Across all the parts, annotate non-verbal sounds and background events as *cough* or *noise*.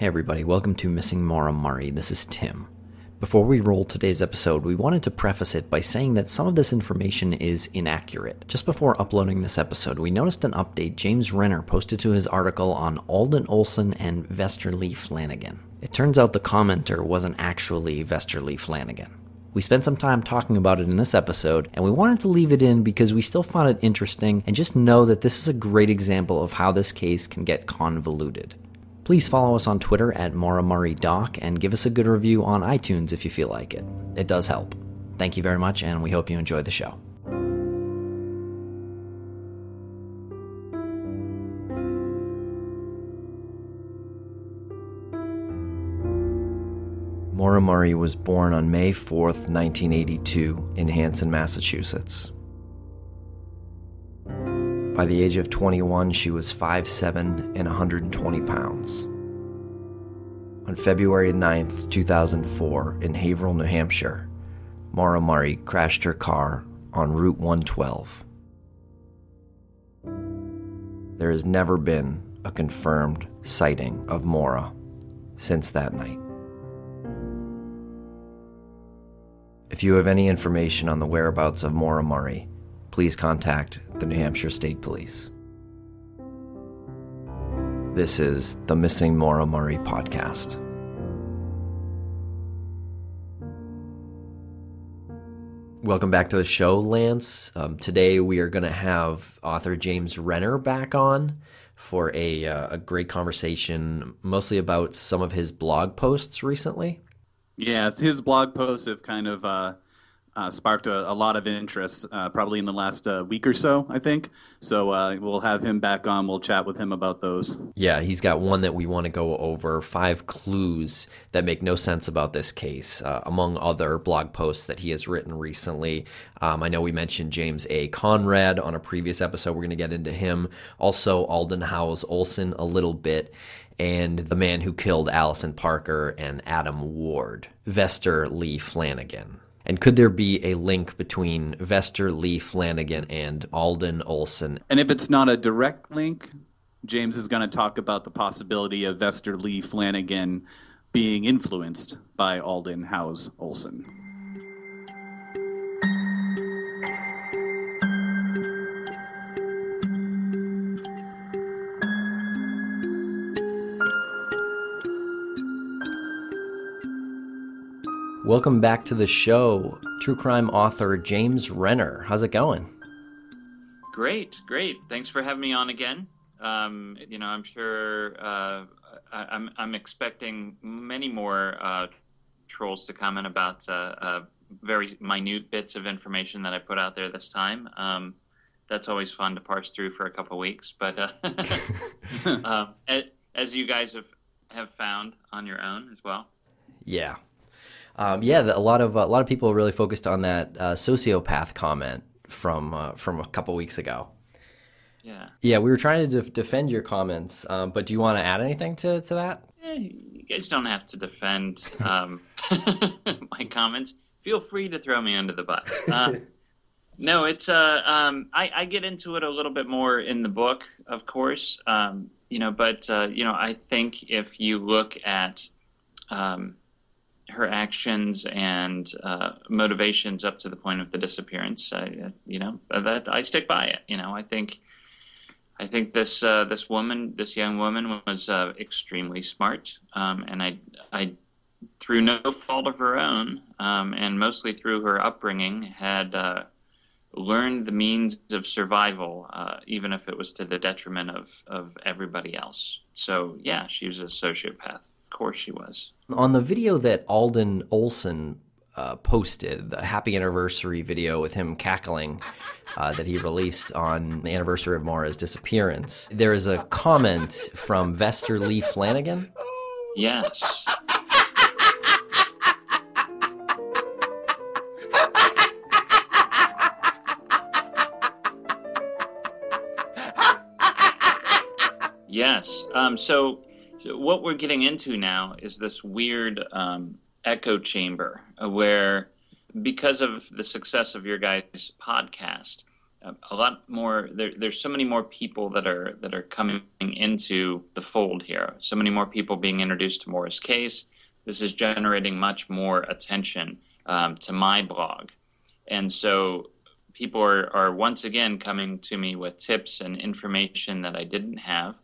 Hey everybody, welcome to Missing Maura Murray. This is Tim. Before we roll today's episode, we wanted to preface it by saying that some of this information is inaccurate. Just before uploading this episode, we noticed an update James Renner posted to his article on Alden Olson and Vester Lee Flanagan. It turns out the commenter wasn't actually Vester Lee Flanagan. We spent some time talking about it in this episode, and we wanted to leave it in because we still found it interesting and just know that this is a great example of how this case can get convoluted. Please follow us on Twitter at Murray Doc and give us a good review on iTunes if you feel like it. It does help. Thank you very much, and we hope you enjoy the show. Murray was born on May 4th, 1982, in Hanson, Massachusetts. By the age of 21, she was 5'7 and 120 pounds. On February 9th, 2004, in Haverhill, New Hampshire, Maura Murray crashed her car on Route 112. There has never been a confirmed sighting of Maura since that night. If you have any information on the whereabouts of Maura Murray, please contact the New Hampshire State Police. This is the Missing Maura Murray podcast. Welcome back to the show, Lance. Um, today we are going to have author James Renner back on for a, uh, a great conversation, mostly about some of his blog posts recently. Yeah, his blog posts have kind of uh, uh, sparked a, a, lot of interest, uh, probably in the last uh, week or so, I think. So uh, we'll have him back on. We'll chat with him about those. Yeah, he's got one that we want to go over five clues that make no sense about this case, uh, among other blog posts that he has written recently. Um, I know we mentioned James A. Conrad on a previous episode. We're going to get into him. Also, Alden Howes Olson a little bit and the man who killed Allison Parker and Adam Ward, Vester Lee Flanagan. And could there be a link between Vester Lee Flanagan and Alden Olson? And if it's not a direct link, James is going to talk about the possibility of Vester Lee Flanagan being influenced by Alden Howes Olson. Welcome back to the show, true crime author James Renner. How's it going? Great, great. Thanks for having me on again. Um, you know, I'm sure uh, I, am I'm, I'm expecting many more uh, trolls to comment about uh, uh, very minute bits of information that I put out there this time. Um, that's always fun to parse through for a couple weeks, but uh, *laughs* *laughs* um, as you guys have have found on your own as well. Yeah, um, yeah, the, a lot of a lot of people really focused on that uh, sociopath comment from uh, from a couple weeks ago. Yeah. Yeah, we were trying to de- defend your comments, um, but do you want to add anything to to that? Yeah, guys don't have to defend um, *laughs* my comments. Feel free to throw me under the bus. Uh, *laughs* no, it's uh, um, I, I, get into it a little bit more in the book, of course. Um, you know, but uh, you know, I think if you look at um, her actions and uh, motivations up to the point of the disappearance, I, you know, that I stick by it. You know, I think I think this uh, this woman, this young woman, was uh, extremely smart, um, and I I through no fault of her own, um, and mostly through her upbringing, had uh, learned the means of survival, uh, even if it was to the detriment of, of everybody else. So, yeah, she was a sociopath. Of course she was. On the video that Alden Olson uh, posted, the happy anniversary video with him cackling uh, that he released on the anniversary of Maura's disappearance, there is a comment from Vester Lee Flanagan. Yes. *laughs* Yes. Um, so, so, what we're getting into now is this weird um, echo chamber uh, where, because of the success of your guys' podcast, uh, a lot more there, there's so many more people that are that are coming into the fold here. So many more people being introduced to Maura's case. This is generating much more attention um, to my blog, and so people are, are once again coming to me with tips and information that I didn't have.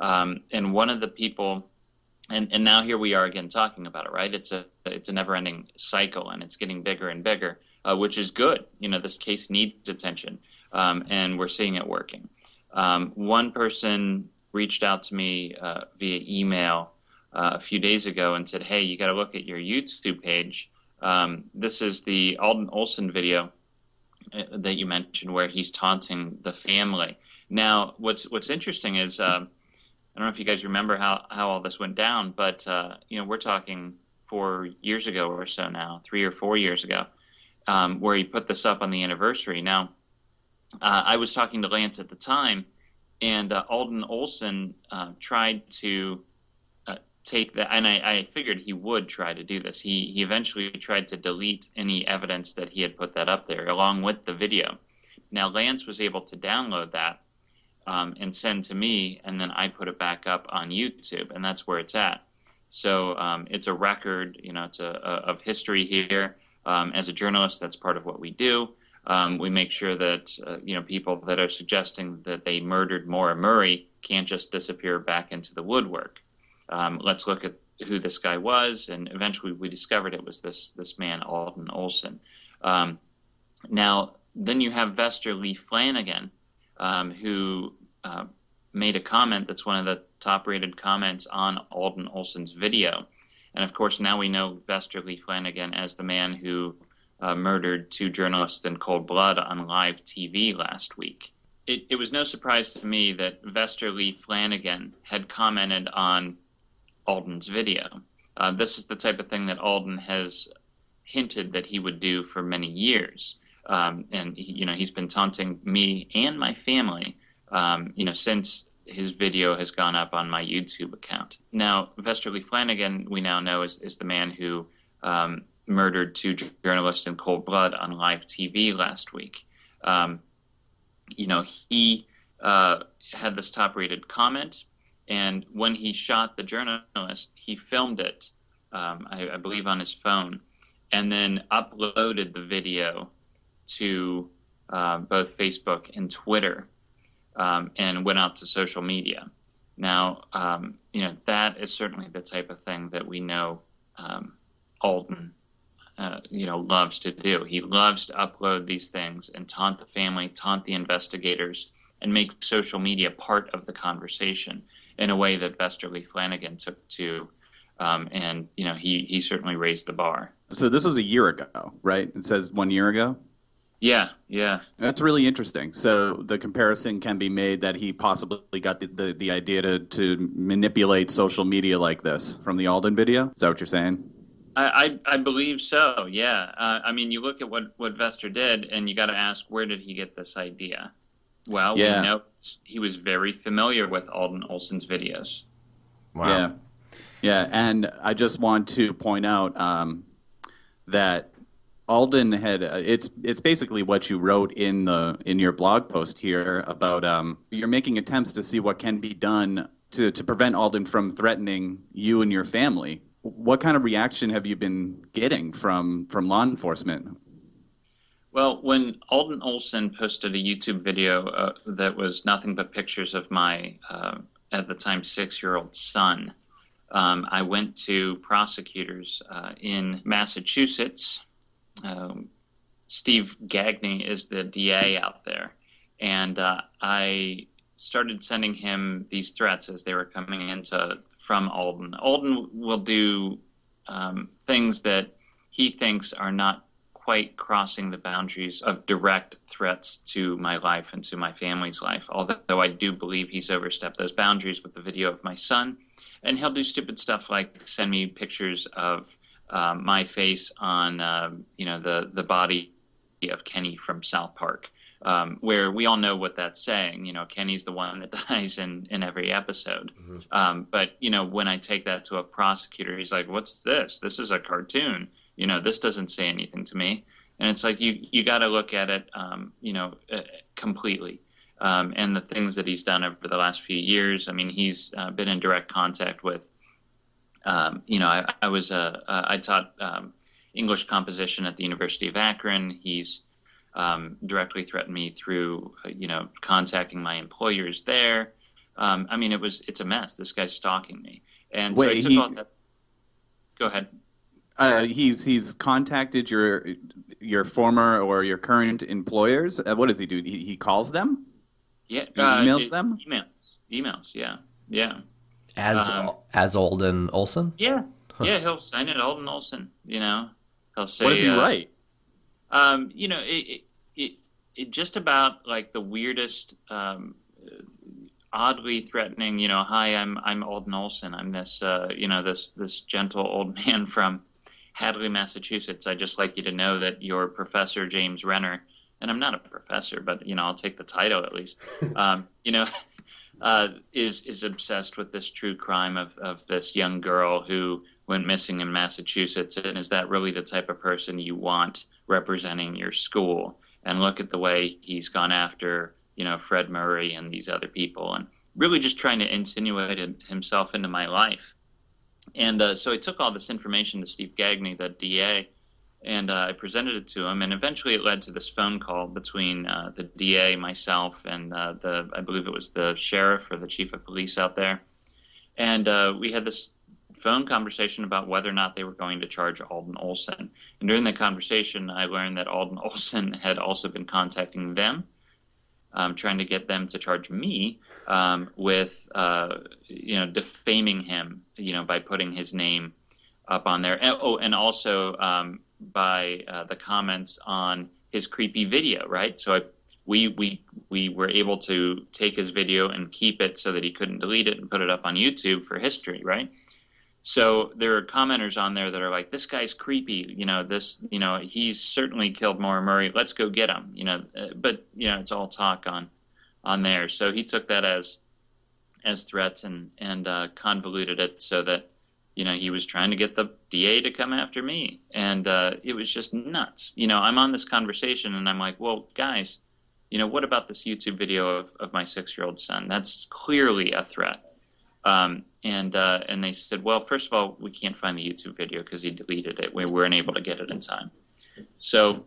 Um, and one of the people, and, and now here we are again talking about it, right? It's a it's a never ending cycle, and it's getting bigger and bigger, uh, which is good. You know, this case needs attention, um, and we're seeing it working. Um, one person reached out to me uh, via email uh, a few days ago and said, "Hey, you got to look at your YouTube page. Um, this is the Alden Olson video." Uh, that you mentioned, where he's taunting the family. Now, what's what's interesting is um, I don't know if you guys remember how, how all this went down, but uh, you know we're talking four years ago or so now, three or four years ago, um, where he put this up on the anniversary. Now, uh, I was talking to Lance at the time, and uh, Alden Olson uh, tried to uh, take that, and I, I, figured he would try to do this. He he eventually tried to delete any evidence that he had put that up there, along with the video. Now Lance was able to download that um, and send to me, and then I put it back up on YouTube, and that's where it's at. So um, it's a record, you know, a, a, of history here. Um, as a journalist, that's part of what we do. Um, we make sure that uh, you know people that are suggesting that they murdered Maura Murray can't just disappear back into the woodwork. Um, let's look at who this guy was, and eventually we discovered it was this this man Alden Olson. Um, now, then you have Vester Lee Flanagan, um, who uh, made a comment that's one of the top rated comments on Alden Olson's video. And of course, now we know Vester Lee Flanagan as the man who uh, murdered two journalists in cold blood on live TV last week. It, it was no surprise to me that Vester Lee Flanagan had commented on Alden's video. Uh, this is the type of thing that Alden has hinted that he would do for many years. Um, and he, you know he's been taunting me and my family, um, you know, since his video has gone up on my YouTube account. Now, Vester Lee Flanagan, we now know is, is the man who um, murdered two journalists in cold blood on live TV last week. Um, you know, he uh, had this top-rated comment, and when he shot the journalist, he filmed it, um, I, I believe, on his phone, and then uploaded the video to uh, both Facebook and Twitter um, and went out to social media. Now, um, you know, that is certainly the type of thing that we know um, Alden, uh, you know, loves to do. He loves to upload these things and taunt the family, taunt the investigators, and make social media part of the conversation in a way that Vester Lee Flanagan took to. Um, and, you know, he, he certainly raised the bar. So this was a year ago, right? It says one year ago? Yeah, yeah. That's really interesting. So the comparison can be made that he possibly got the, the, the, idea to, to manipulate social media like this from the Alden video. Is that what you're saying? I, I, I believe so, yeah. Uh, I mean, you look at what, what Vester did, and you got to ask, where did he get this idea? Well, yeah. we know he was very familiar with Alden Olson's videos. Wow. Yeah. Yeah, and I just want to point out um, that Alden had uh, it's it's basically what you wrote in the in your blog post here about um, you're making attempts to see what can be done to, to prevent Alden from threatening you and your family. What kind of reaction have you been getting from from law enforcement? Well, when Alden Olson posted a YouTube video uh, that was nothing but pictures of my, uh, at the time, six year old son, um, I went to prosecutors uh, in Massachusetts. Um, Steve Gagne is the DA out there. And uh, I started sending him these threats as they were coming into from Alden. Alden will do um, things that he thinks are not quite crossing the boundaries of direct threats to my life and to my family's life. Although I do believe he's overstepped those boundaries with the video of my son, and he'll do stupid stuff like send me pictures of um, my face on uh, you know the the body of Kenny from South Park. Um, where we all know what that's saying. You know, Kenny's the one that *laughs* dies in, in every episode. Mm-hmm. Um, but, you know, when I take that to a prosecutor, he's like, what's this? This is a cartoon you know this doesn't say anything to me and it's like you you got to look at it um, you know uh, completely um, and the things that he's done over the last few years i mean he's uh, been in direct contact with um, you know i, I was uh, uh i taught um, english composition at the university of akron he's um, directly threatened me through uh, you know contacting my employers there um, i mean it was it's a mess this guy's stalking me and Wait, so I took he... all that go ahead uh, he's he's contacted your your former or your current employers. Uh, what does he do? He, he calls them. Yeah, he emails uh, them. Emails, emails. Yeah, yeah. As um, as Alden Olson. Yeah, huh. yeah. He'll sign it Alden Olson. You know, he'll say. What does he uh, write? Um, you know, it, it, it, just about like the weirdest, um, oddly threatening. You know, hi, I'm I'm Alden Olson. I'm this, uh, you know, this this gentle old *laughs* man from Hadley, Massachusetts. I'd just like you to know that your professor, James Renner, and I'm not a professor, but you know, I'll take the title at least. *laughs* Um, you know, uh, is is obsessed with this true crime of of this young girl who went missing in Massachusetts, and is that really the type of person you want representing your school? And look at the way he's gone after you know Fred Murray and these other people, and really just trying to insinuate himself into my life. And uh, so I took all this information to Steve Gagne, the DA, and uh, I presented it to him. And eventually it led to this phone call between uh, the DA, myself, and uh, the, I believe it was the sheriff or the chief of police out there. And uh, we had this phone conversation about whether or not they were going to charge Alden Olson. And during the conversation, I learned that Alden *laughs* Olson had also been contacting them um, trying to get them to charge me um, with, uh, you know, defaming him, you know, by putting his name up on there. And, oh, and also um, by uh, the comments on his creepy video, right? So I, we we we were able to take his video and keep it so that he couldn't delete it and put it up on YouTube for history, right? So there are commenters on there that are like, "This guy's creepy," you know. This, you know, he's certainly killed Maura Murray. Let's go get him, you know. Uh, but you know, it's all talk on on there. So he took that as as threats and and uh, convoluted it so that you know he was trying to get the DA to come after me, and uh, it was just nuts. You know, I'm on this conversation and I'm like, "Well, guys, you know, what about this YouTube video of, of my six year old son? That's clearly a threat." Um, and uh, and they said, well, first of all, we can't find the YouTube video because he deleted it. We weren't able to get it in time. So,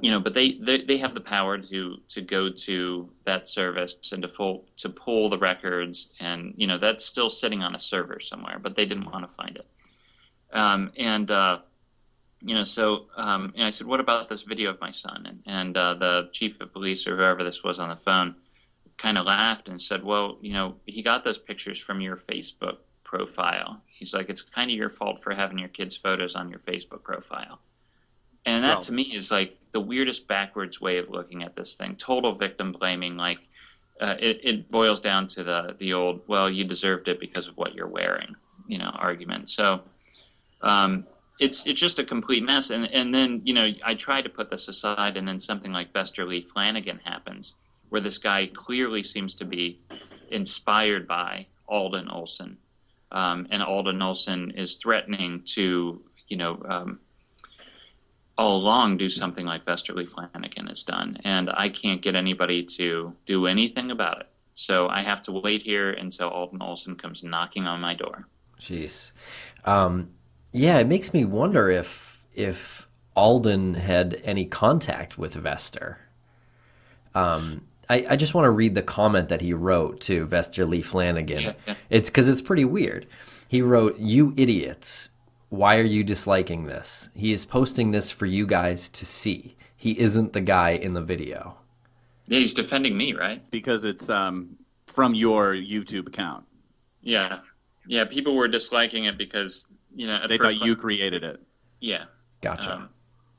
you know, but they, they, they have the power to to go to that service and to pull to pull the records, and you know that's still sitting on a server somewhere, but they didn't want to find it. Um, and uh, you know, so um, and I said, what about this video of my son? And, and uh, the chief of police or whoever this was on the phone kind of laughed and said, Well, you know, he got those pictures from your Facebook profile. He's like, It's kind of your fault for having your kids' photos on your Facebook profile. And that to me is like the weirdest backwards way of looking at this thing. Total victim blaming. Like, uh, it, it boils down to the, the old, well, you deserved it because of what you're wearing, you know, argument. So, um, it's it's just a complete mess. And and then you know I try to put this aside, and then something like Vester Lee Flanagan happens, where this guy clearly seems to be inspired by Alden Olson. um, and Alden Olson is threatening to, you know, um, all along do something like Vester Lee Flanagan has done, and I can't get anybody to do anything about it. So I have to wait here until Alden Olson comes knocking on my door. Jeez, um, yeah, it makes me wonder if if Alden had any contact with Vester. Um, I, I just want to read the comment that he wrote to Vester Lee Flanagan. Yeah, yeah. It's because it's pretty weird. He wrote, "You idiots, why are you disliking this? He is posting this for you guys to see. He isn't the guy in the video." Yeah, he's defending me, right? Because it's um, from your YouTube account. Yeah, yeah. People were disliking it because you know at They first thought you created it. Yeah. Gotcha. Um,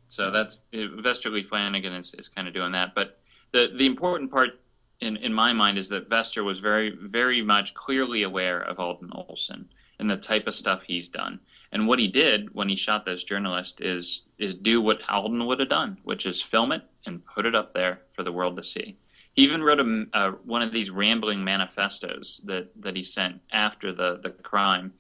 so that's Vester Lee Flanagan is, is kind of doing that. But the the important part in in my mind is that Vester was very very much clearly aware of Alden Olson and the type of stuff he's done. And what he did when he shot this journalist is is do what Alden would have done, which is film it and put it up there for the world to see. He even wrote a, uh, one of these rambling manifestos that, that he sent after the, the crime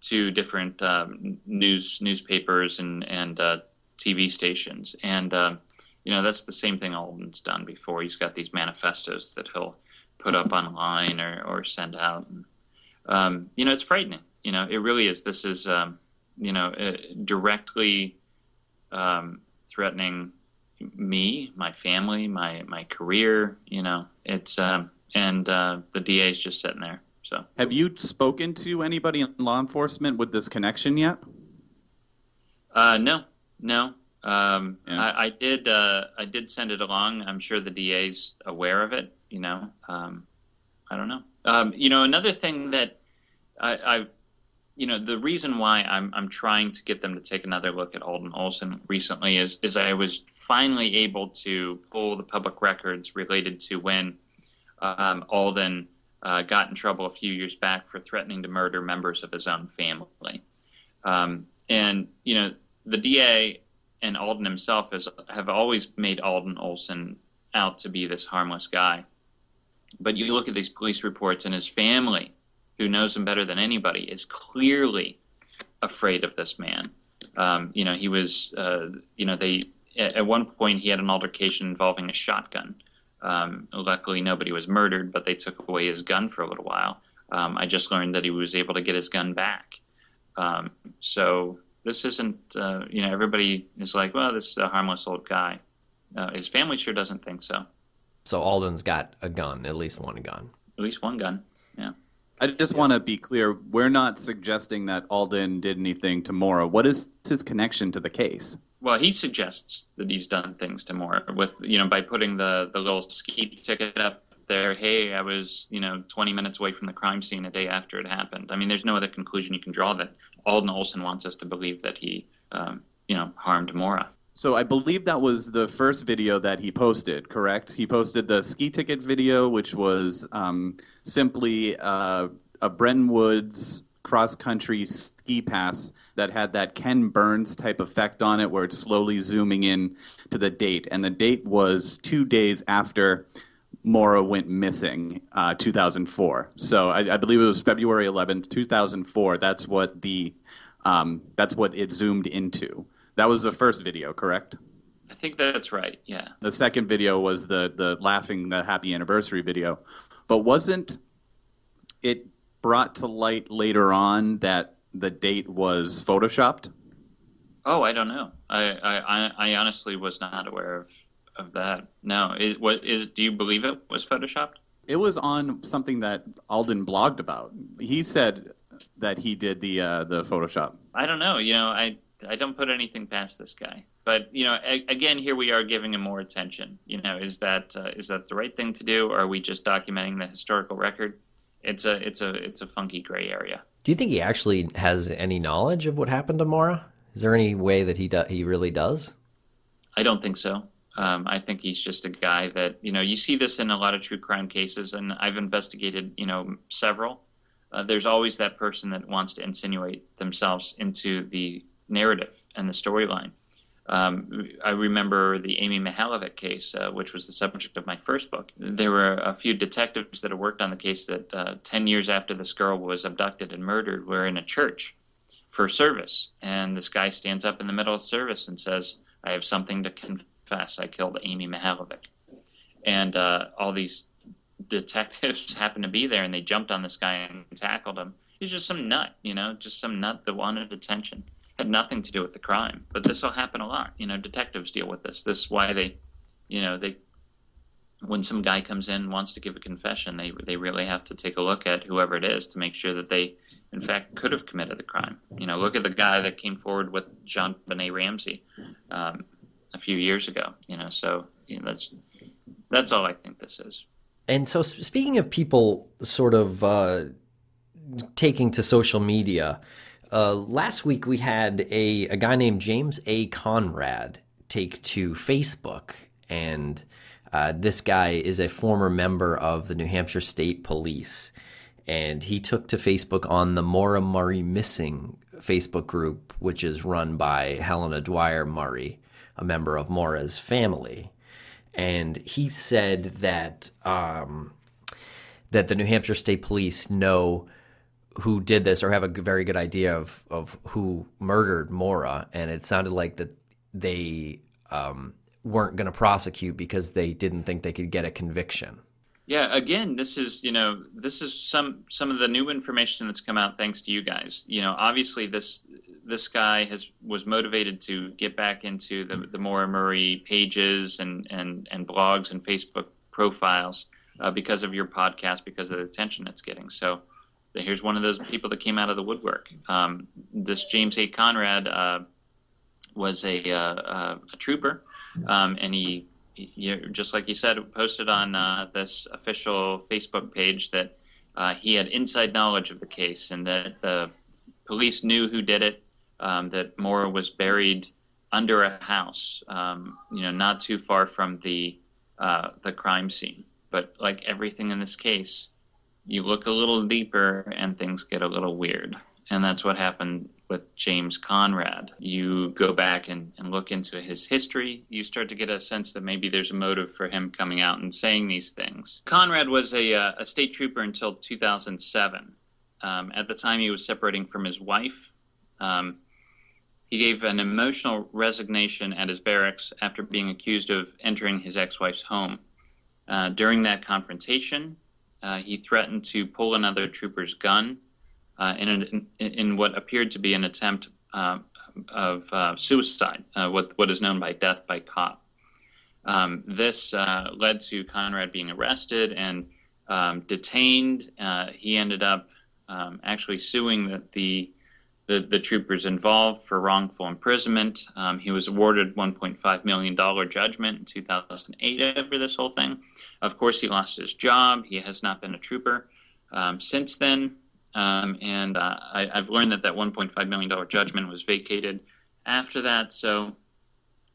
to different um, news newspapers and and uh, TV stations, and um, you know that's the same thing Alden's done before. He's got these manifestos that he'll put up online or, or send out. And, um, you know, it's frightening. You know, it really is. This is um, you know uh, directly um, threatening me, my family, my my career. You know, it's um, and uh, the DA is just sitting there. So Have you spoken to anybody in law enforcement with this connection yet? Uh, no, no. Um, Yeah. I, I did. Uh, I did send it along. I'm sure the DA's aware of it. You know. Um, I don't know. Um, you know, another thing that I, I, you know, the reason why I'm I'm trying to get them to take another look at Alden Olson recently is is I was finally able to pull the public records related to when um, Alden uh, got in trouble a few years back for threatening to murder members of his own family. Um, and you know, the DA and Alden himself has have always made Alden Olson out to be this harmless guy. But you look at these police reports, and his family, who knows him better than anybody, is clearly afraid of this man. Um, you know, he was, uh, you know, they at at one point he had an altercation involving a shotgun. Um, luckily, nobody was murdered, but they took away his gun for a little while. Um, I just learned that he was able to get his gun back. Um, so this isn't, uh, you know, everybody is like, well, this is a harmless old guy. Uh, his family sure doesn't think so. So Alden's got a gun, at least one gun. At least one gun. Yeah. I just want to be clear. We're not suggesting that Alden did anything to Maura. What is his connection to the case? Well, he suggests that he's done things to Maura with, you know, by putting the, the little ski ticket up there. Hey, I was, you know, 20 minutes away from the crime scene a day after it happened. I mean, there's no other conclusion you can draw that Alden Olson wants us to believe that he, um, you know, harmed Maura. So I believe that was the first video that he posted, correct? He posted the ski ticket video, which was um, simply uh, a Bretton Woods cross country ski pass that had that Ken Burns type effect on it, where it's slowly zooming in to the date. And the date was two days after Maura went missing, uh, 2004. So I, I believe it was February 11th, 2004. That's what the um, that's what it zoomed into. That was the first video, correct? I think that's right. Yeah. The second video was the the laughing the happy anniversary video, but wasn't it brought to light later on that the date was photoshopped? Oh, I don't know. I, I, I- honestly was not aware of, of that. No. What is, do you believe it was photoshopped? It was on something that Alden blogged about. He said that he did the uh, the Photoshop. I don't know. You know, I I don't put anything past this guy. But you know, a, again, here we are giving him more attention. You know, is that uh, is that the right thing to do, or are we just documenting the historical record? It's a it's a it's a funky gray area. Do you think he actually has any knowledge of what happened to Maura? Is there any way that he do- he really does? I don't think so. Um, I think he's just a guy that you know. You see this in a lot of true crime cases, and I've investigated you know several. Uh, there's always that person that wants to insinuate themselves into the narrative and the storyline. Um, I remember the Amy Mihaljevic case, uh, which was the subject of my first book. There were a few detectives that had worked on the case that uh, 10 years after this girl was abducted and murdered were in a church for service. And this guy stands up in the middle of service and says, I have something to confess. I killed Amy Mihaljevic. And uh, all these detectives *laughs* happened to be there and they jumped on this guy and tackled him. He's just some nut, you know, just some nut that wanted attention had nothing to do with the crime. But this will happen a lot. You know, detectives deal with this. This is why they, you know, they when some guy comes in and wants to give a confession, they they really have to take a look at whoever it is to make sure that they, in fact, could have committed the crime. You know, look at the guy that came forward with John Benet Ramsey um, a few years ago. You know, so you know, that's that's all I think this is. And so, speaking of people, sort of uh, taking to social media. Uh, last week we had a, a guy named James A. Conrad take to Facebook, and uh, this guy is a former member of the New Hampshire State Police. And he took to Facebook on the Maura Murray Missing Facebook group, which is run by Helena Dwyer Murray, a member of Maura's family. And he said that um, that the New Hampshire State Police know who did this or have a very good idea of of who murdered Maura, and it sounded like that they um, weren't going to prosecute because they didn't think they could get a conviction. Yeah, again, this is you know this is some some of the new information that's come out thanks to you guys. You know, obviously this this guy has was motivated to get back into the the Maura Murray pages and and and blogs and Facebook profiles uh, because of your podcast, because of the attention it's getting. So here's one of those people that came out of the woodwork. Um, this James A. Conrad uh, was a, uh, uh, a trooper, um, and he, he, just like you said, posted on uh, this official Facebook page that uh, he had inside knowledge of the case and that the police knew who did it. Um, that Maura was buried under a house, um, you know, not too far from the uh, the crime scene. But like everything in this case, you look a little deeper and things get a little weird. And that's what happened with James Conrad. You go back and, and look into his history, you start to get a sense that maybe there's a motive for him coming out and saying these things. Conrad was a, uh, a state trooper until 2007. Um, at the time, he was separating from his wife. Um, he gave an emotional resignation at his barracks after being accused of entering his ex wife's home. Uh, during that confrontation, uh, he threatened to pull another trooper's gun uh, in, an, in, what appeared to be an attempt uh, of uh, suicide, uh, what, what is known by death by cop. Um, this led to Conrad being arrested and um, detained. he ended up um, actually suing the, the the, the troopers involved for wrongful imprisonment. Um, he was awarded $1.5 million judgment in 2008 over this whole thing. Of course, he lost his job. He has not been a trooper um, since then. Um, and uh, I, have learned that that $1.5 million judgment was vacated after that. So,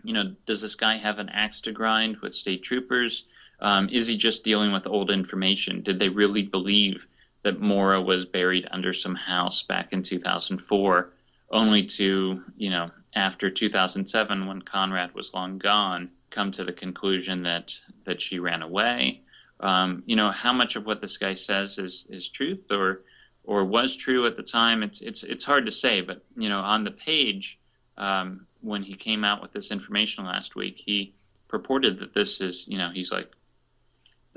you know, does this guy have an axe to grind with state troopers? Um, is he just dealing with old information? Did they really believe that Maura was buried under some house back in 2004, only to, you know, after 2007, when Conrad was long gone, come to the conclusion that, that she ran away. Um, you know, how much of what this guy says is, is truth or, or was true at the time? It's, it's, it's hard to say, but, you know, on the page, um, when he came out with this information last week, he purported that this is, you know, he's like,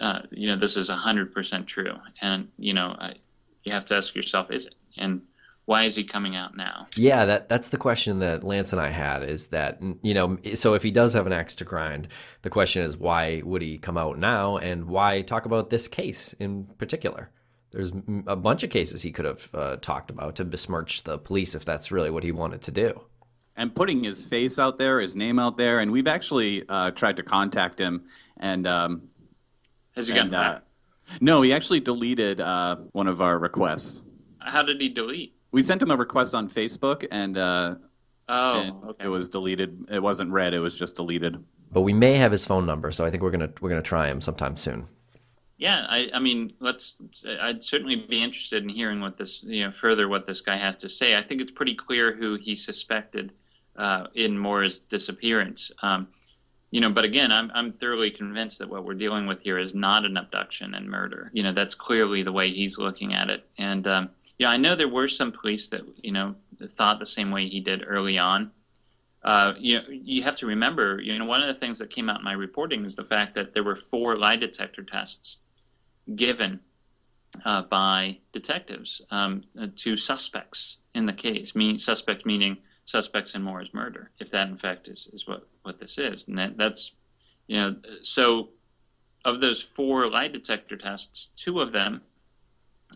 uh, you know, this is 100% true. And, you know, uh, you have to ask yourself, is it? And why is he coming out now? Yeah, that that's the question that Lance and I had is that, you know, so if he does have an axe to grind, the question is why would he come out now and why talk about this case in particular? There's a bunch of cases he could have uh, talked about to besmirch the police if that's really what he wanted to do and putting his face out there, his name out there, and we've actually uh, tried to contact him, and um, has he gotten back? No, he actually deleted uh, one of our requests. How did he delete? We sent him a request on Facebook, and uh, oh, and okay. it was deleted. It wasn't read; it was just deleted. But we may have his phone number, so I think we're gonna we're gonna try him sometime soon. Yeah, I, I mean, let's. I'd certainly be interested in hearing what this, you know, further what this guy has to say. I think it's pretty clear who he suspected uh, in Maura's disappearance. Um, you know, but again, I'm I'm thoroughly convinced that what we're dealing with here is not an abduction and murder. You know, that's clearly the way he's looking at it. And um, yeah, I know there were some police that you know thought the same way he did early on. Uh, you know, you have to remember, you know, one of the things that came out in my reporting is the fact that there were four lie detector tests given uh, by detectives um, to suspects in the case. Mean suspects meaning suspects in Maura's murder, if that in fact is, is what, what this is. And that, that's, you know, so of those four lie detector tests, two of them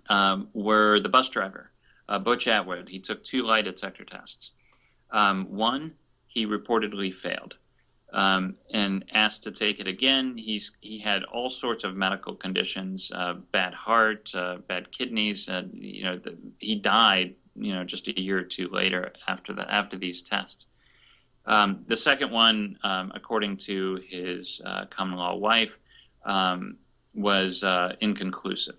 um, were the bus driver, uh, Butch Atwood. He took two lie detector tests. Um, one, he reportedly failed. Um, and asked to take it again. He's he had all sorts of medical conditions, uh, bad heart, uh, bad kidneys. Uh, you know, the, he died you know just a year or two later after the after these tests. Um, the second one, um, according to his uh, common law wife, um, was uh, inconclusive.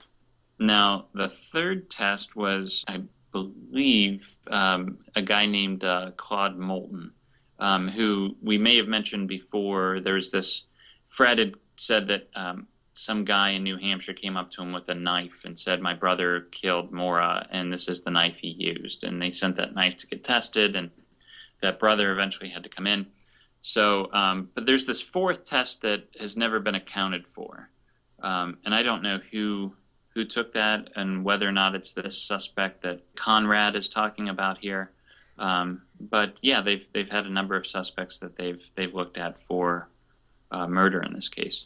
Now, the third test was, I believe, um, a guy named uh, Claude Moulton, um, who we may have mentioned before. There's this, Fred had said that um, some guy in New Hampshire came up to him with a knife and said, My brother killed Maura, and this is the knife he used. And they sent that knife to get tested, and that brother eventually had to come in. So, um, but there's this fourth test that has never been accounted for. Um, and I don't know who who took that and whether or not it's this suspect that Conrad is talking about here. Um, but yeah, they've they've had a number of suspects that they've they've looked at for uh, murder in this case.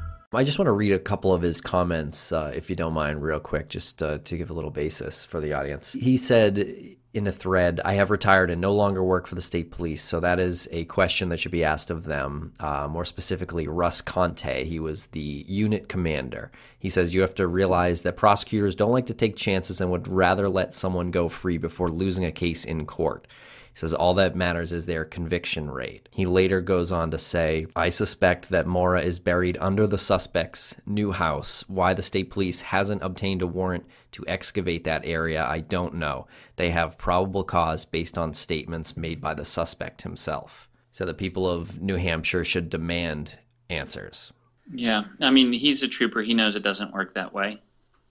I just want to read a couple of his comments, uh, if you don't mind, real quick, just uh, to give a little basis for the audience. He said in a thread, I have retired and no longer work for the state police. So that is a question that should be asked of them. Uh, more specifically, Russ Conte. He was the unit commander. He says, You have to realize that prosecutors don't like to take chances and would rather let someone go free before losing a case in court. He says all that matters is their conviction rate. He later goes on to say, I suspect that Maura is buried under the suspect's new house. Why the state police hasn't obtained a warrant to excavate that area, I don't know. They have probable cause based on statements made by the suspect himself. So the people of New Hampshire should demand answers. Yeah, I mean, he's a trooper. He knows it doesn't work that way.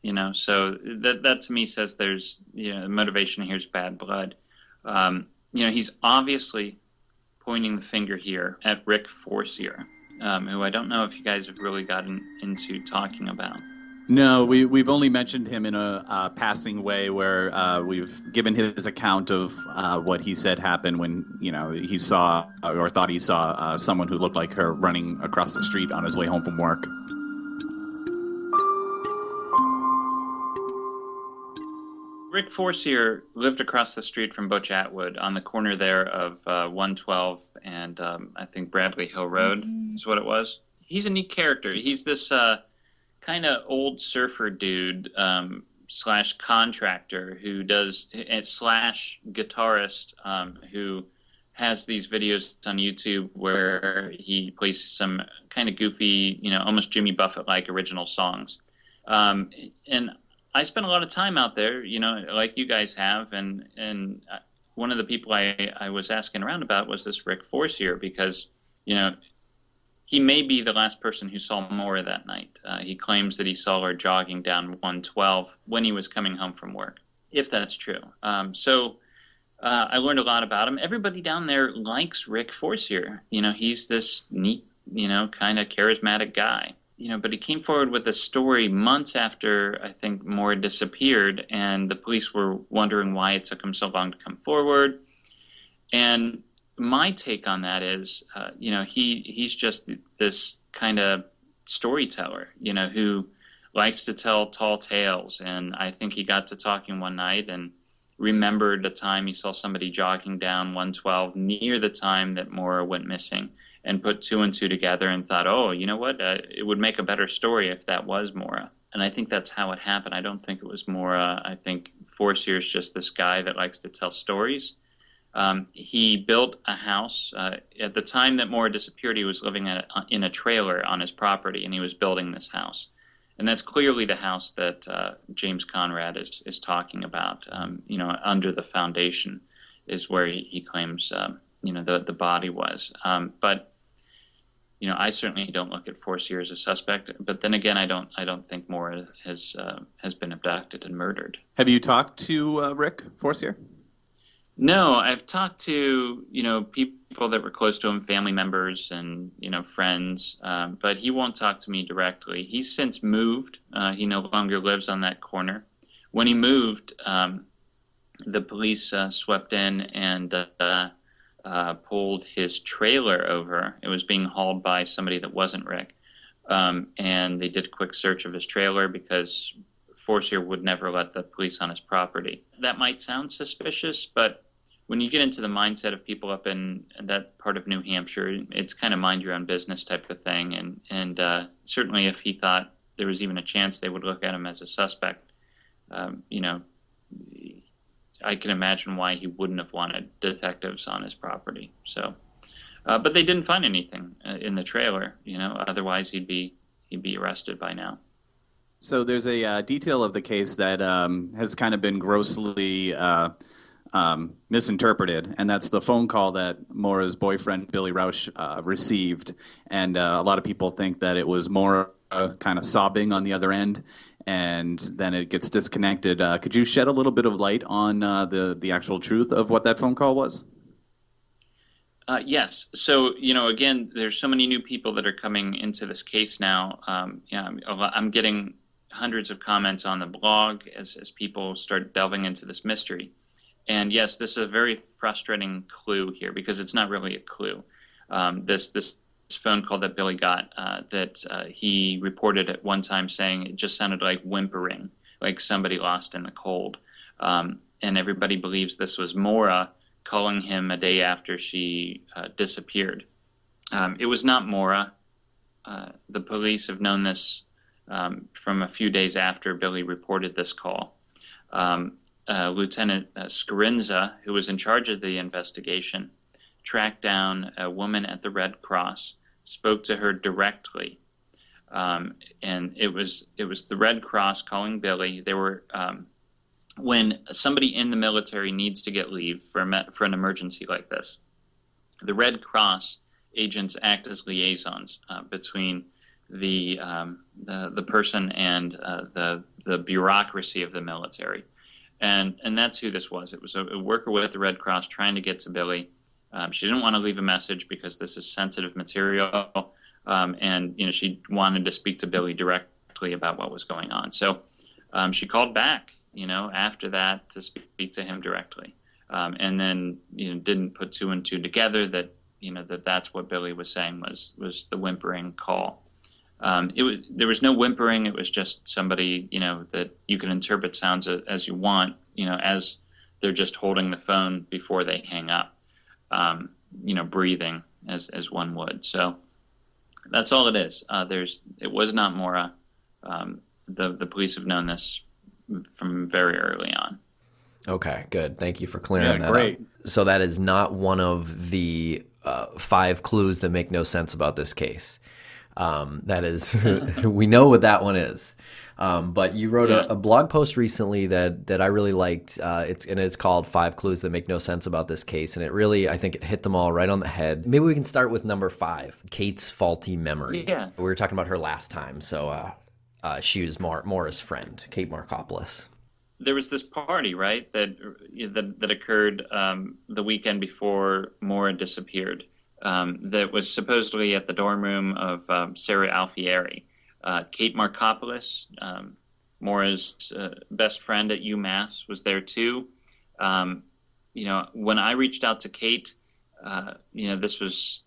You know, so that that to me says there's you know motivation here is bad blood. Um, you know, he's obviously pointing the finger here at Rick Forcier, um, who I don't know if you guys have really gotten into talking about. No, we, we've only mentioned him in a uh, passing way where uh, we've given his account of uh, what he said happened when, you know, he saw or thought he saw uh, someone who looked like her running across the street on his way home from work. Rick Forcier lived across the street from Butch Atwood on the corner there of uh, 112 and um, I think Bradley Hill Road mm-hmm. is what it was. He's a neat character. He's this uh, kind of old surfer dude um, slash contractor who does slash guitarist um, who has these videos on YouTube where he plays some kind of goofy, you know, almost Jimmy Buffett like original songs. Um, and I spent a lot of time out there, you know, like you guys have, and and uh, one of the people I I was asking around about was this Rick Forcier because you know he may be the last person who saw Maura that night. Uh, he claims that he saw her jogging down 112 when he was coming home from work, if that's true. Um, so uh, I learned a lot about him. Everybody down there likes Rick Forcier. You know, he's this neat, you know, kind of charismatic guy you know, but he came forward with a story months after I think Maura disappeared, and the police were wondering why it took him so long to come forward. And my take on that is, uh, you know, he he's just this kind of storyteller, you know, who likes to tell tall tales. And I think he got to talking one night and remembered a time he saw somebody jogging down 112 near the time that Maura went missing and put two and two together and thought, oh, you know what? Uh, it would make a better story if that was Maura. And I think that's how it happened. I don't think it was Maura. I think Forcier is just this guy that likes to tell stories. Um, he built a house. Uh, at the time that Maura disappeared, he was living a, in a trailer on his property, and he was building this house. And that's clearly the house that uh, James Conrad is, is talking about. Um, you know, under the foundation is where he, he claims, um, you know, the, the body was. Um, but you know, I certainly don't look at Forcier as a suspect. But then again, I don't I don't think Maura has uh, has been abducted and murdered. Have you talked to uh, Rick Forcier? No, I've talked to you know people that were close to him, family members and you know friends, um, but he won't talk to me directly. He's since moved. Uh, he no longer lives on that corner. When he moved, um, the police uh, swept in and uh, uh, pulled his trailer over. It was being hauled by somebody that wasn't Rick. Um, and they did a quick search of his trailer because Forcier would never let the police on his property. That might sound suspicious, but when you get into the mindset of people up in that part of New Hampshire, it's kind of mind your own business type of thing. And, and uh, certainly if he thought there was even a chance they would look at him as a suspect, um, you know, I can imagine why he wouldn't have wanted detectives on his property. So, uh, but they didn't find anything uh, in the trailer. You know, otherwise he'd be he'd be arrested by now. So there's a uh, detail of the case that um, has kind of been grossly uh, um, misinterpreted, and that's the phone call that Maura's boyfriend Billy Rausch uh, received, and uh, a lot of people think that it was Maura kind of sobbing on the other end, and then it gets disconnected. Uh, could you shed a little bit of light on uh, the the actual truth of what that phone call was? Uh, yes. So you know, again, there's so many new people that are coming into this case now. Um, I'm, getting hundreds of comments on the blog as as people start delving into this mystery. And yes, this is a very frustrating clue here because it's not really a clue. Um, this this phone call that Billy got uh, that uh, he reported at one time saying it just sounded like whimpering, like somebody lost in the cold. Um, and everybody believes this was Maura calling him a day after she uh, disappeared. Um, it was not Maura. Uh, the police have known this um, from a few days after Billy reported this call. Um, uh, Lieutenant uh, Scarinza, who was in charge of the investigation, tracked down a woman at the Red Cross spoke to her directly. Um, and it was it was the Red Cross calling Billy. They were um, when somebody in the military needs to get leave for a, for an emergency like this. The Red Cross agents act as liaisons uh, between the, um, the the person and uh, the the bureaucracy of the military, and and that's who this was. It was a, a worker with the Red Cross trying to get to Billy. Um, she didn't want to leave a message because this is sensitive material, um, and you know she wanted to speak to Billy directly about what was going on. So um, she called back, you know, after that to speak to him directly, um, and then you know didn't put two and two together that you know that that's what Billy was saying was was the whimpering call. Um, it was there was no whimpering. It was just somebody you know that you can interpret sounds as you want, you know, as they're just holding the phone before they hang up um, you know, breathing as as one would. So that's all it is. Uh, there's it was not Maura. Um, the the police have known this from very early on. Okay, good. Thank you for clearing yeah, that great. up. So that is not one of the uh, five clues that make no sense about this case. Um, that is, *laughs* we know what that one is. Um, but you wrote yeah. a, a, blog post recently that that I really liked. Uh, it's and it's called Five Clues That Make No Sense About This Case, and it really I think it hit them all right on the head. Maybe we can start with number five, Kate's faulty memory. Yeah, we were talking about her last time, so uh, uh, she was Mar- Maura's friend, Kate Markopoulos. There was this party, right, that that, that occurred um, the weekend before Maura disappeared. Um, that was supposedly at the dorm room of um, Sarah Alfieri. Uh, Kate Markopoulos, um, Maura's uh, best friend at UMass, was there too. Um, you know, when I reached out to Kate, uh, you know, this was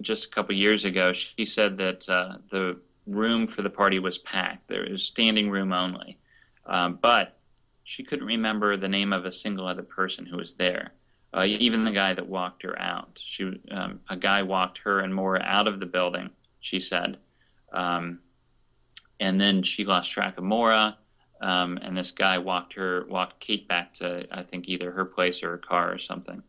just a couple years ago. She said that uh, the room for the party was packed. There was standing room only. Um, but she couldn't remember the name of a single other person who was there. Uh, even the guy that walked her out. She, um, a guy walked her and Maura out of the building. She said, um, and then she lost track of Maura, Um, and this guy walked her, walked Kate back to, I think, either her place or her car or something.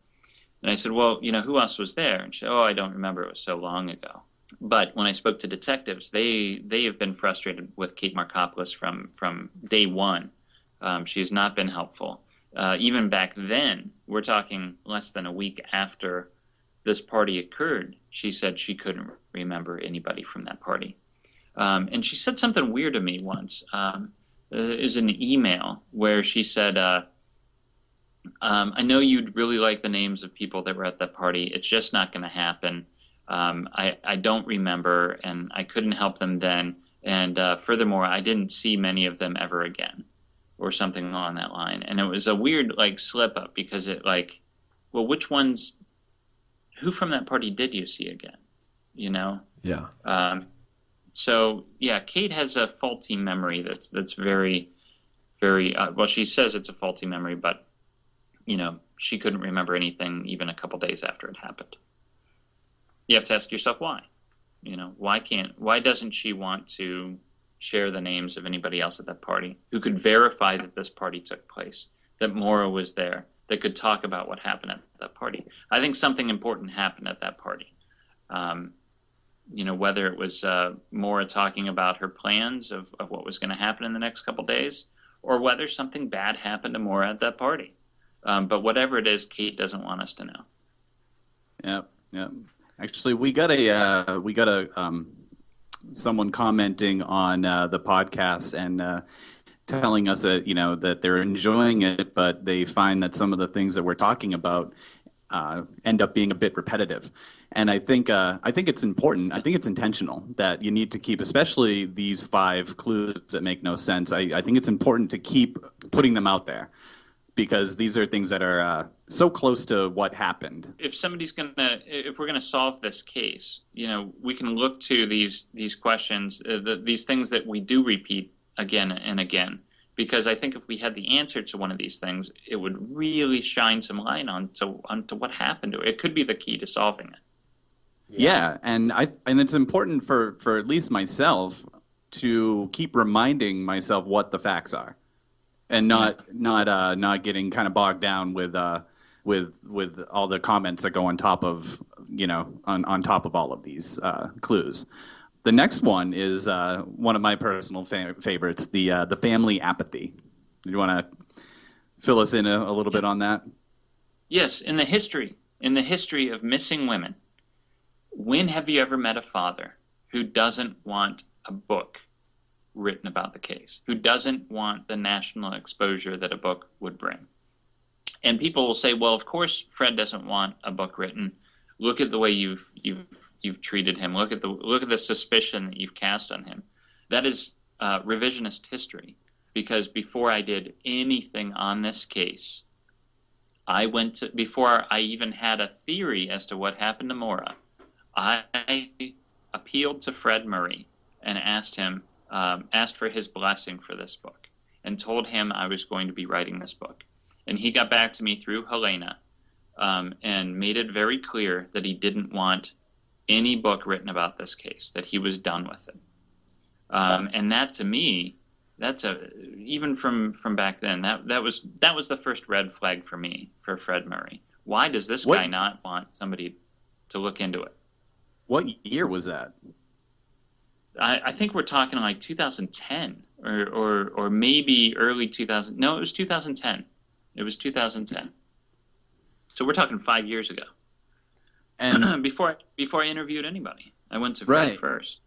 And I said, well, you know, who else was there? And she said, oh, I don't remember. It was so long ago. But when I spoke to detectives, they they have been frustrated with Kate Markopoulos from from day one. Um, she has not been helpful. Uh, even back then, we're talking less than a week after this party occurred. She said she couldn't remember anybody from that party. Um, and she said something weird to me once. Um, it was an email where she said, uh, um, I know you'd really like the names of people that were at that party. It's just not going to happen. Um, I, I don't remember, and I couldn't help them then. And uh, furthermore, I didn't see many of them ever again, or something along that line. And it was a weird like slip up because it like, well, which ones, who from that party did you see again? You know? Yeah. Um, so yeah, Kate has a faulty memory that's that's very, very uh, well. She says it's a faulty memory, but you know she couldn't remember anything even a couple days after it happened. You have to ask yourself why. You know why can't why doesn't she want to share the names of anybody else at that party who could verify that this party took place, that Maura was there, that could talk about what happened at that party. I think something important happened at that party. Um, you know, whether it was uh, Maura talking about her plans of, of what was going to happen in the next couple days, or whether something bad happened to Maura at that party. Um, but whatever it is, Kate doesn't want us to know. Yep, yep. Actually, we got a uh, we got a um, someone commenting on uh, the podcast and uh, telling us that you know that they're enjoying it, but they find that some of the things that we're talking about uh, end up being a bit repetitive. And I think uh, I think it's important. I think it's intentional that you need to keep, especially these five clues that make no sense. I, I think it's important to keep putting them out there because these are things that are uh, so close to what happened. If somebody's gonna, if we're gonna solve this case, you know, we can look to these these questions, uh, the, these things that we do repeat again and again because I think if we had the answer to one of these things, it would really shine some light onto onto what happened to it. It could be the key to solving it. Yeah. yeah, and I and it's important for for at least myself to keep reminding myself what the facts are, and not yeah. not uh, not getting kind of bogged down with uh, with with all the comments that go on top of you know on on top of all of these uh, clues. The next one is uh, one of my personal fa- favorites, the uh, the family apathy. Do you want to fill us in a, a little bit on that? Yes, in the history in the history of missing women, when have you ever met a father who doesn't want a book written about the case, who doesn't want the national exposure that a book would bring? And people will say, well, of course Fred doesn't want a book written. Look at the way you've you've you've treated him. Look at the look at the suspicion that you've cast on him. That is uh, revisionist history. Because before I did anything on this case, I went to before I even had a theory as to what happened to Maura. I appealed to Fred Murray and asked him, um, asked for his blessing for this book, and told him I was going to be writing this book. And he got back to me through Helena um, and made it very clear that he didn't want any book written about this case, that he was done with it. Um, and that to me, that's a even from from back then that that was that was the first red flag for me for Fred Murray. Why does this what? guy not want somebody to look into it? What year was that? I, I think we're talking like 2010 or, or or maybe early 2000. No, it was 2010. It was 2010. So we're talking five years ago. And *clears throat* before before I interviewed anybody, I went to Fred right. first.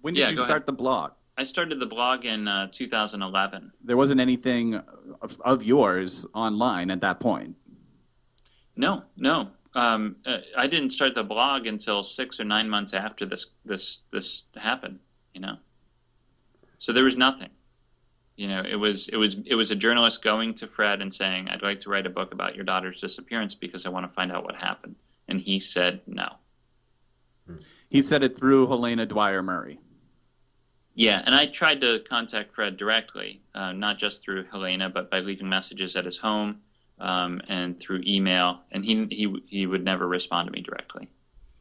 When did yeah, you start ahead. the blog? I started the blog in uh, 2011. There wasn't anything of, of, yours online at that point. No, no. Um, uh, I didn't start the blog until six or nine months after this this this happened. You know, so there was nothing. You know, it was it was it was a journalist going to Fred and saying, "I'd like to write a book about your daughter's disappearance because I want to find out what happened." And he said no. He said it through Helena Dwyer Murray. Yeah, and I tried to contact Fred directly, uh, not just through Helena, but by leaving messages at his home um, and through email, and he, he he would never respond to me directly.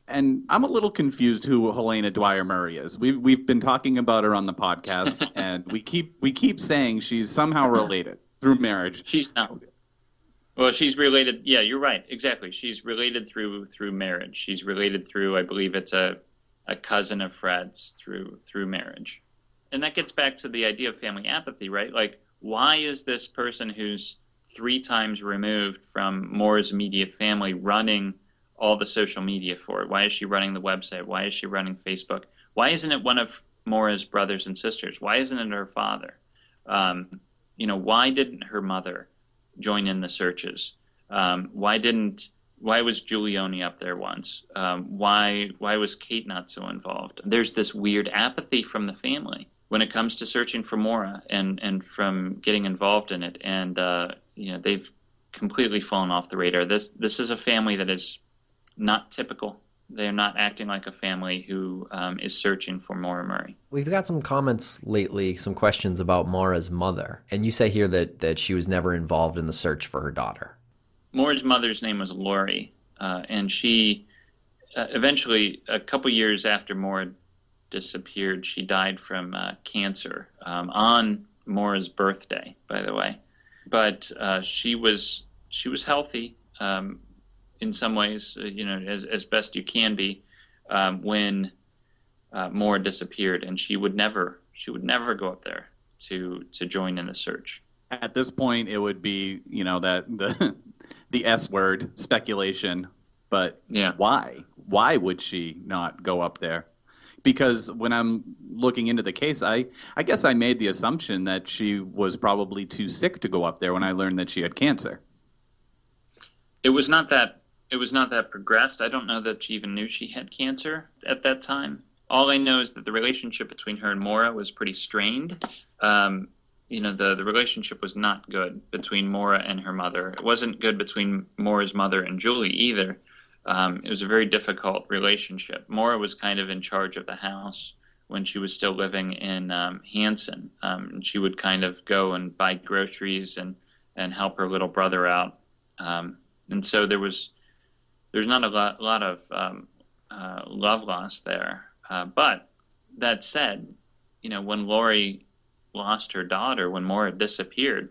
And I'm a little confused who Helena Dwyer Murray is. We've we've been talking about her on the podcast, *laughs* and we keep we keep saying she's somehow related through marriage. She's not. Well, she's related. Yeah, you're right. Exactly. She's related through through marriage. She's related through, I believe, it's a a cousin of Fred's through through marriage, and that gets back to the idea of family apathy, right? Like, why is this person who's three times removed from Maura's immediate family running all the social media for it? Why is she running the website? Why is she running Facebook? Why isn't it one of Maura's brothers and sisters? Why isn't it her father? Um, you know, why didn't her mother join in the searches? Um, why didn't why was Giuliani up there once? Um, why why was Kate not so involved? There's this weird apathy from the family when it comes to searching for Maura and and from getting involved in it, and uh, you know they've completely fallen off the radar. This this is a family that is not typical. They're not acting like a family who um, is searching for Maura Murray. We've got some comments lately, some questions about Maura's mother, and you say here that that she was never involved in the search for her daughter. Maura's mother's name was Lori, uh, and she uh, eventually, a couple years after Maura disappeared, she died from uh, cancer um, on Maura's birthday, by the way. But uh, she was she was healthy um, in some ways, uh, you know, as as best you can be um, when uh, Maura disappeared, and she would never she would never go up there to to join in the search. At this point, it would be you know that the *laughs* the S word speculation, but yeah. why? Why would she not go up there? Because when I'm looking into the case, I, I guess I made the assumption that she was probably too sick to go up there when I learned that she had cancer. It was not that it was not that progressed. I don't know that she even knew she had cancer at that time. All I know is that the relationship between her and Maura was pretty strained. Um, you know the the relationship was not good between Maura and her mother. It wasn't good between Maura's mother and Julie either. Um, it was a very difficult relationship. Maura was kind of in charge of the house when she was still living in um, Hanson. Um, she would kind of go and buy groceries and and help her little brother out. Um, and so there was there's not a lot, a lot of um, uh, love lost there. Uh, but that said, you know when Lori lost her daughter, when Maura disappeared,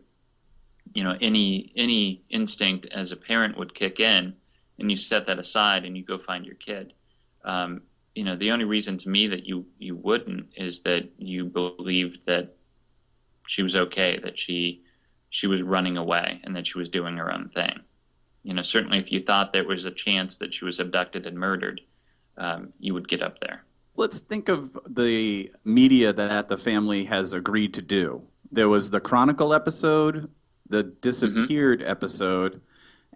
you know, any any instinct as a parent would kick in, and you set that aside and you go find your kid. Um, you know, the only reason to me that you you wouldn't is that you believed that she was okay, that she she was running away, and that she was doing her own thing. You know, certainly if you thought there was a chance that she was abducted and murdered, um, you would get up there let's think of the media that the family has agreed to do. There was the Chronicle episode, the disappeared mm-hmm. episode,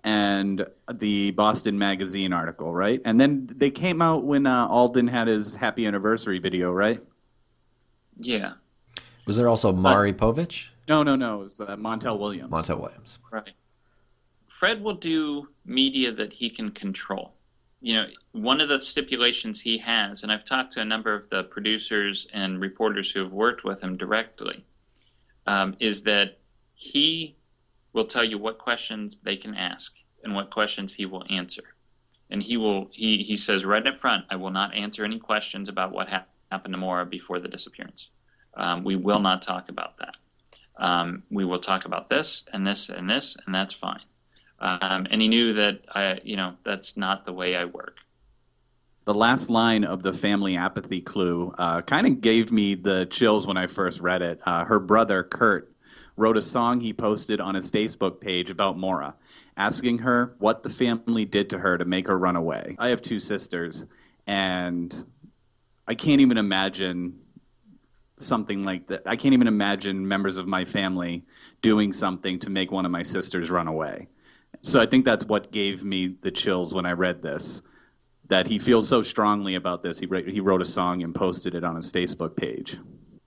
and the Boston Magazine article, right? And then they came out when uh, Alden had his happy anniversary video, right? Yeah. Was there also Maury uh, Povich? No, no, no. It was uh, Montel Williams. Montel Williams. Right. Fred will do media that he can control you know, one of the stipulations he has, and I've talked to a number of the producers and reporters who have worked with him directly, um, is that he will tell you what questions they can ask and what questions he will answer. And he will he, he says right up front, I will not answer any questions about what ha- happened to Maura before the disappearance. Um, we will not talk about that. Um, we will talk about this and this and this, and that's fine. Um, and he knew that I, you know, that's not the way I work. The last line of the family apathy clue uh, kind of gave me the chills when I first read it. Uh, her brother, Kurt, wrote a song he posted on his Facebook page about Maura, asking her what the family did to her to make her run away. I have two sisters, and I can't even imagine something like that. I can't even imagine members of my family doing something to make one of my sisters run away. So I think that's what gave me the chills when I read this. That he feels so strongly about this. He he wrote a song and posted it on his Facebook page.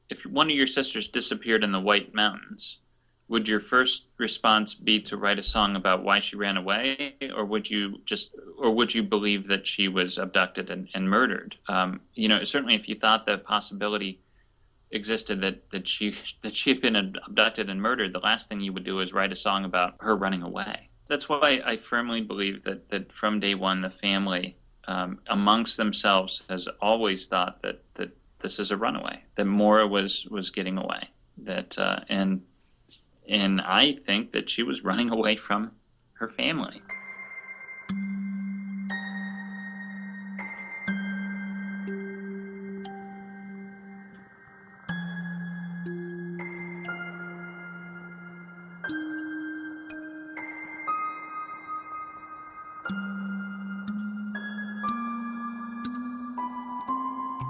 If one of your sisters disappeared in the White Mountains, would your first response be to write a song about why she ran away, or would you just, or would you believe that she was abducted and, and murdered? Um, you know, certainly if you thought the possibility existed that, that she *laughs* that she had been abducted and murdered, the last thing you would do is write a song about her running away. That's why I firmly believe that that from day one the family um, amongst themselves has always thought that that this is a runaway, that Maura was was getting away, that uh, and and I think that she was running away from her family.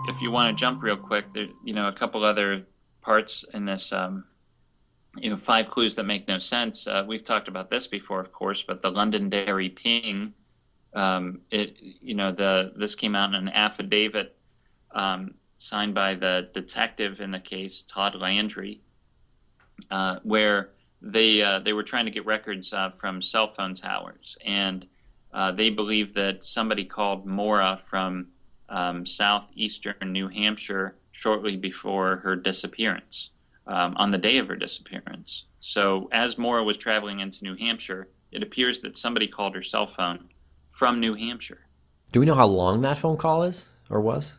If you want to jump real quick, there, you know, a couple other parts in this, um, you know, five clues that make no sense. Uh, we've talked about this before, of course, but the Londonderry ping, um, it, you know, the this came out in an affidavit um, signed by the detective in the case, Todd Landry, uh, where they uh, they were trying to get records uh, from cell phone towers, and uh, they believe that somebody called Maura from um, southeastern New Hampshire shortly before her disappearance, um, on the day of her disappearance. So, as Maura was traveling into New Hampshire, it appears that somebody called her cell phone from New Hampshire. Do we know how long that phone call is or was?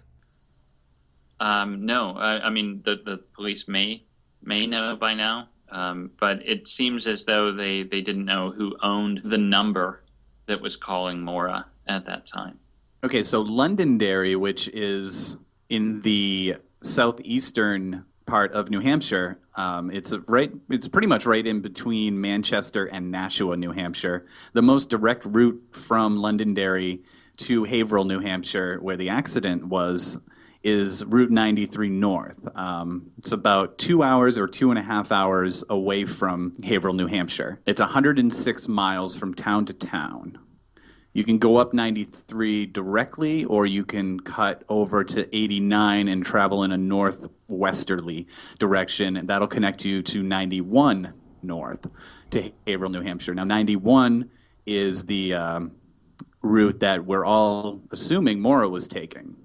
Um, no, I, I, mean the the police may may know by now, um, but it seems as though they they didn't know who owned the number that was calling Maura at that time. Okay, so Londonderry, which is in the southeastern part of New Hampshire, um, it's right. It's pretty much right in between Manchester and Nashua, New Hampshire. The most direct route from Londonderry to Haverhill, New Hampshire, where the accident was, is Route 93 North. Um, it's about two hours or two and a half hours away from Haverhill, New Hampshire. It's 106 miles from town to town. You can go up 93 directly, or you can cut over to 89 and travel in a northwesterly direction, and that'll connect you to 91 north to Haverhill, New Hampshire. Now, 91 is the um, route that we're all assuming Maura was taking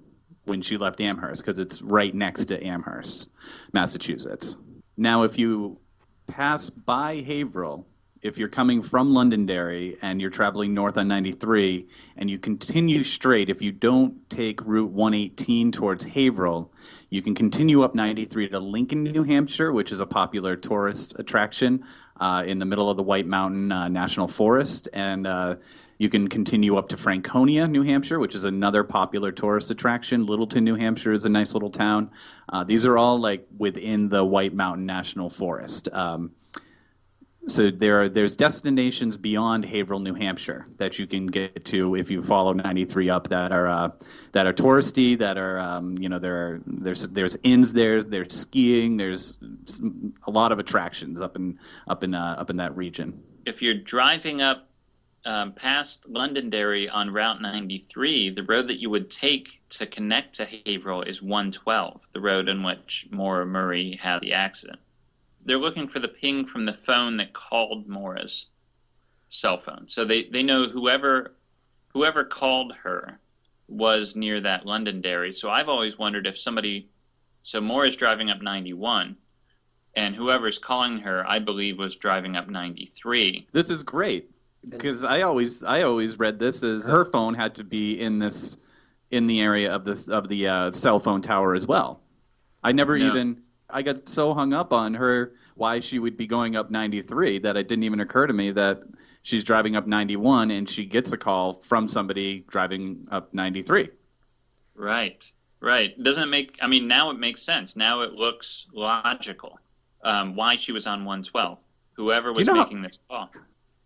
when she left Amherst, because it's right next to Amherst, Massachusetts. Now, if you pass by Haverhill, if you're coming from Londonderry and you're traveling north on 93 and you continue straight, if you don't take Route 118 towards Haverhill, you can continue up 93 to Lincoln, New Hampshire, which is a popular tourist attraction uh, in the middle of the White Mountain uh, National Forest. And uh, you can continue up to Franconia, New Hampshire, which is another popular tourist attraction. Littleton, New Hampshire is a nice little town. Uh, these are all like within the White Mountain National Forest. Um, so there are there's destinations beyond Haverhill, New Hampshire that you can get to if you follow 93 up that are uh, that are touristy that are um, you know there are there's there's inns there there's skiing there's a lot of attractions up in up in uh, up in that region. If you're driving up um, past Londonderry on Route 93, the road that you would take to connect to Haverhill is 112, the road in which Maura Murray had the accident they're looking for the ping from the phone that called Maura's cell phone. So they, they know whoever whoever called her was near that Londonderry. So I've always wondered if somebody so Maura's driving up 91 and whoever's calling her I believe was driving up 93. This is great because I always I always read this as her phone had to be in this in the area of this of the uh, cell phone tower as well. I never no. even I got so hung up on her why she would be going up 93 that it didn't even occur to me that she's driving up 91 and she gets a call from somebody driving up 93. Right, right. Doesn't it make? I mean, now it makes sense. Now it looks logical. Um, why she was on 112? Whoever was you know making how, this call.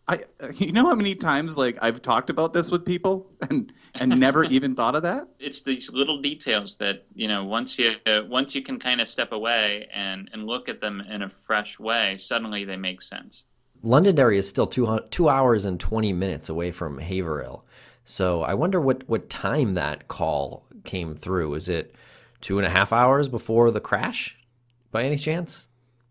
I, *laughs* you know how many times like I've talked about this with people and and never *laughs* even thought of that. It's these little details that you know once you uh, once you can kind of step away and and look at them in a fresh way, suddenly they make sense. Londonderry is still two two hours and twenty minutes away from Haverhill, so I wonder what what time that call came through. Is it two and a half hours before the crash, by any chance?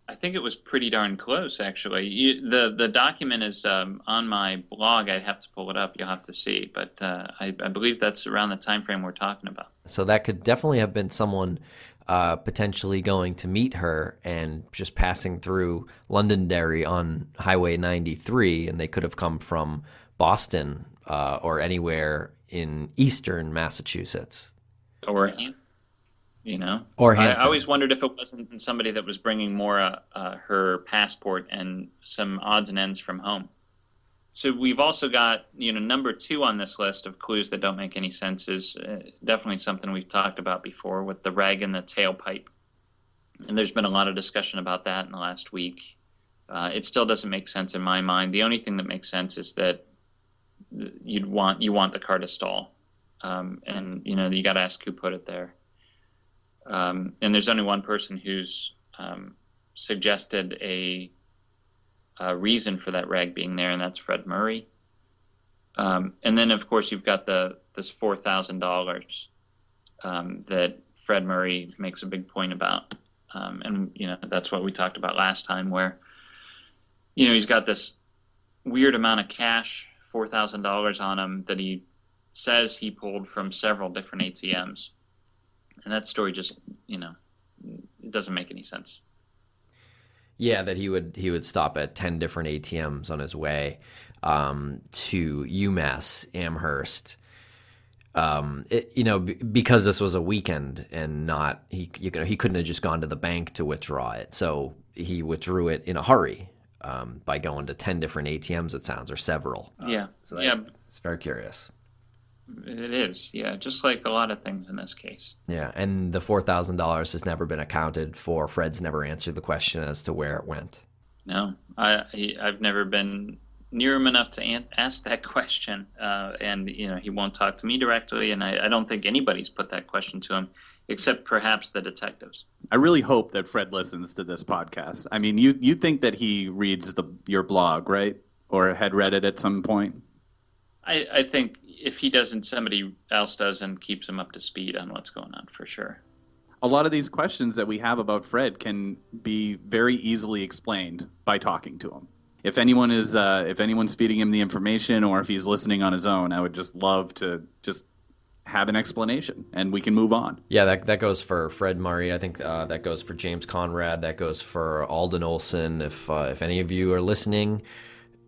I think it was pretty darn close, actually. You, the The document is um, on my blog. I'd have to pull it up. You'll have to see, but uh, I, I, believe that's around the time frame we're talking about. So that could definitely have been someone uh, potentially going to meet her and just passing through Londonderry on Highway 93, and they could have come from Boston uh, or anywhere in eastern Massachusetts. Or you know, Or I, I always wondered if it wasn't somebody that was bringing Maura uh, uh, her passport and some odds and ends from home. So we've also got you know number two on this list of clues that don't make any sense is uh, definitely something we've talked about before with the rag and the tailpipe, and there's been a lot of discussion about that in the last week. Uh, it still doesn't make sense in my mind. The only thing that makes sense is that you'd want you want the car to stall, um, and you know you got to ask who put it there. Um, and there's only one person who's um, suggested a, a reason for that rag being there, and that's Fred Murray. Um, and then, of course, you've got the this four thousand dollars um, that Fred Murray makes a big point about, um, and you know that's what we talked about last time, where you know he's got this weird amount of cash, four thousand dollars on him that he says he pulled from several different ATMs, and that story just you know it doesn't make any sense. Yeah, that he would he would stop at ten different ATMs on his way um, to UMass Amherst. Um, it, you know, b- because this was a weekend and not he you know he couldn't have just gone to the bank to withdraw it, so he withdrew it in a hurry um, by going to ten different ATMs. It sounds or several. Yeah, so that- yeah, it's very curious. It is. Yeah, just like a lot of things in this case. Yeah, and the four thousand dollars has never been accounted for. Fred's never answered the question as to where it went. No, I I've never been near him enough to ask that *laughs* question, uh, and you know he won't talk to me directly, and I, I don't think anybody's put that question to him, except perhaps the detectives. I really hope that Fred listens to this podcast. I mean, you you think that he reads the your blog, right? Or had read it at some point? I, I think if he doesn't, somebody else does and keeps him up to speed on what's going on for sure. A lot of these questions that we have about Fred can be very easily explained by talking to him. If anyone is uh, if anyone's feeding him the information or if he's listening on his own, I would just love to just have an explanation and we can move on. Yeah, that that goes for Fred Murray. I think uh, that goes for James Conrad. That goes for Alden Olson. If uh, if any of you are listening,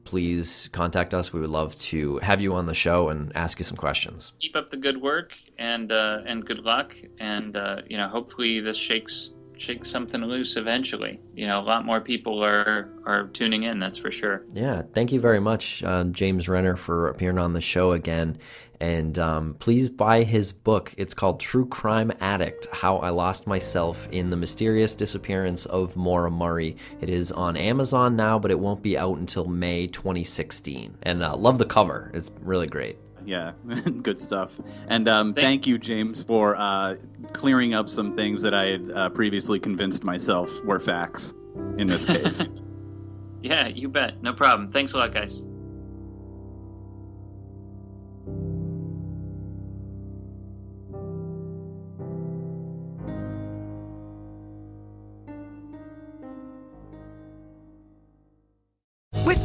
please contact us. We would love to have you on the show and ask you some questions. Keep up the good work and uh, and good luck, and uh, you know hopefully this shakes shakes something loose eventually. You know, a lot more people are are tuning in. That's for sure. Yeah, thank you very much, uh, James Renner, for appearing on the show again. And um, please buy his book. It's called True Crime Addict How I Lost Myself in the Mysterious Disappearance of Maura Murray. It is on Amazon now, but it won't be out until May 2016. And uh, love the cover, it's really great. Yeah, *laughs* good stuff. And um, thank you, James, for uh, clearing up some things that I had uh, previously convinced myself were facts in this case. *laughs* Yeah, you bet. No problem. Thanks a lot, guys.